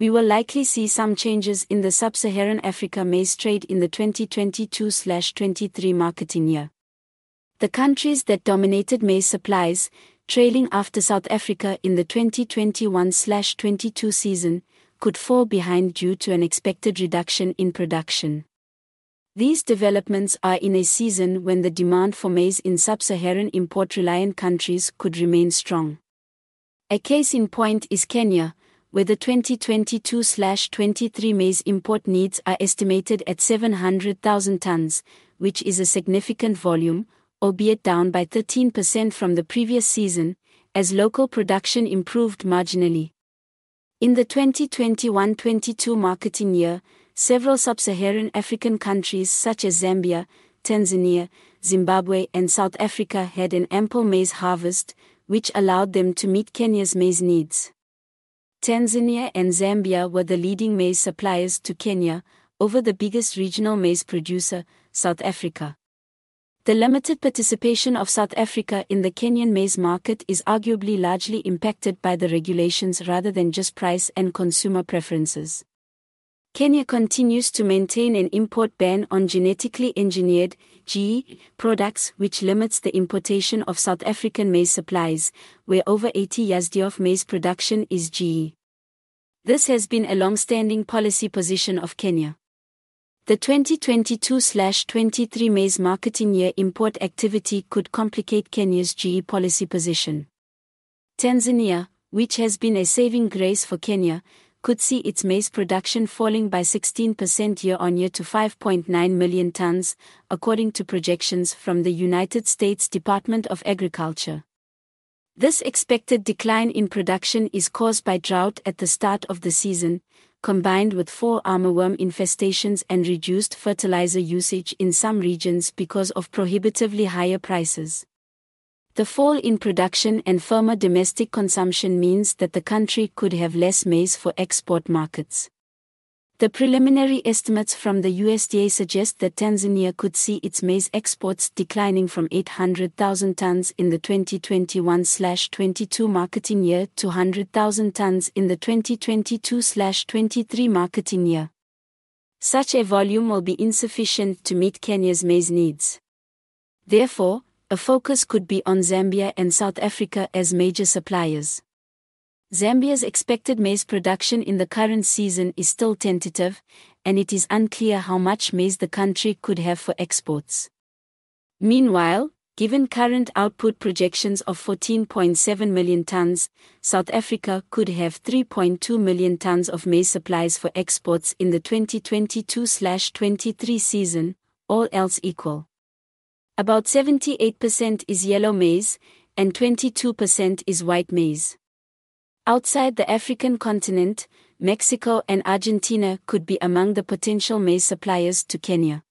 we will likely see some changes in the sub Saharan Africa maize trade in the 2022 23 marketing year. The countries that dominated maize supplies, trailing after South Africa in the 2021 22 season, could fall behind due to an expected reduction in production. These developments are in a season when the demand for maize in sub Saharan import reliant countries could remain strong. A case in point is Kenya, where the 2022 23 maize import needs are estimated at 700,000 tons, which is a significant volume, albeit down by 13% from the previous season, as local production improved marginally. In the 2021 22 marketing year, several sub Saharan African countries such as Zambia, Tanzania, Zimbabwe, and South Africa had an ample maize harvest, which allowed them to meet Kenya's maize needs. Tanzania and Zambia were the leading maize suppliers to Kenya, over the biggest regional maize producer, South Africa. The limited participation of South Africa in the Kenyan maize market is arguably largely impacted by the regulations rather than just price and consumer preferences. Kenya continues to maintain an import ban on genetically engineered GE products which limits the importation of South African maize supplies, where over 80 YSD of maize production is GE. This has been a long-standing policy position of Kenya. The 2022-23 maize marketing year import activity could complicate Kenya's GE policy position. Tanzania, which has been a saving grace for Kenya, could see its maize production falling by 16% year on year to 5.9 million tons, according to projections from the United States Department of Agriculture. This expected decline in production is caused by drought at the start of the season, combined with fall armyworm infestations and reduced fertilizer usage in some regions because of prohibitively higher prices. The fall in production and firmer domestic consumption means that the country could have less maize for export markets. The preliminary estimates from the USDA suggest that Tanzania could see its maize exports declining from 800,000 tons in the 2021-22 marketing year to 100,000 tons in the 2022-23 marketing year. Such a volume will be insufficient to meet Kenya's maize needs. Therefore, a focus could be on Zambia and South Africa as major suppliers. Zambia's expected maize production in the current season is still tentative, and it is unclear how much maize the country could have for exports. Meanwhile, given current output projections of 14.7 million tons, South Africa could have 3.2 million tons of maize supplies for exports in the 2022-23 season, all else equal. About 78% is yellow maize, and 22% is white maize. Outside the African continent, Mexico and Argentina could be among the potential maize suppliers to Kenya.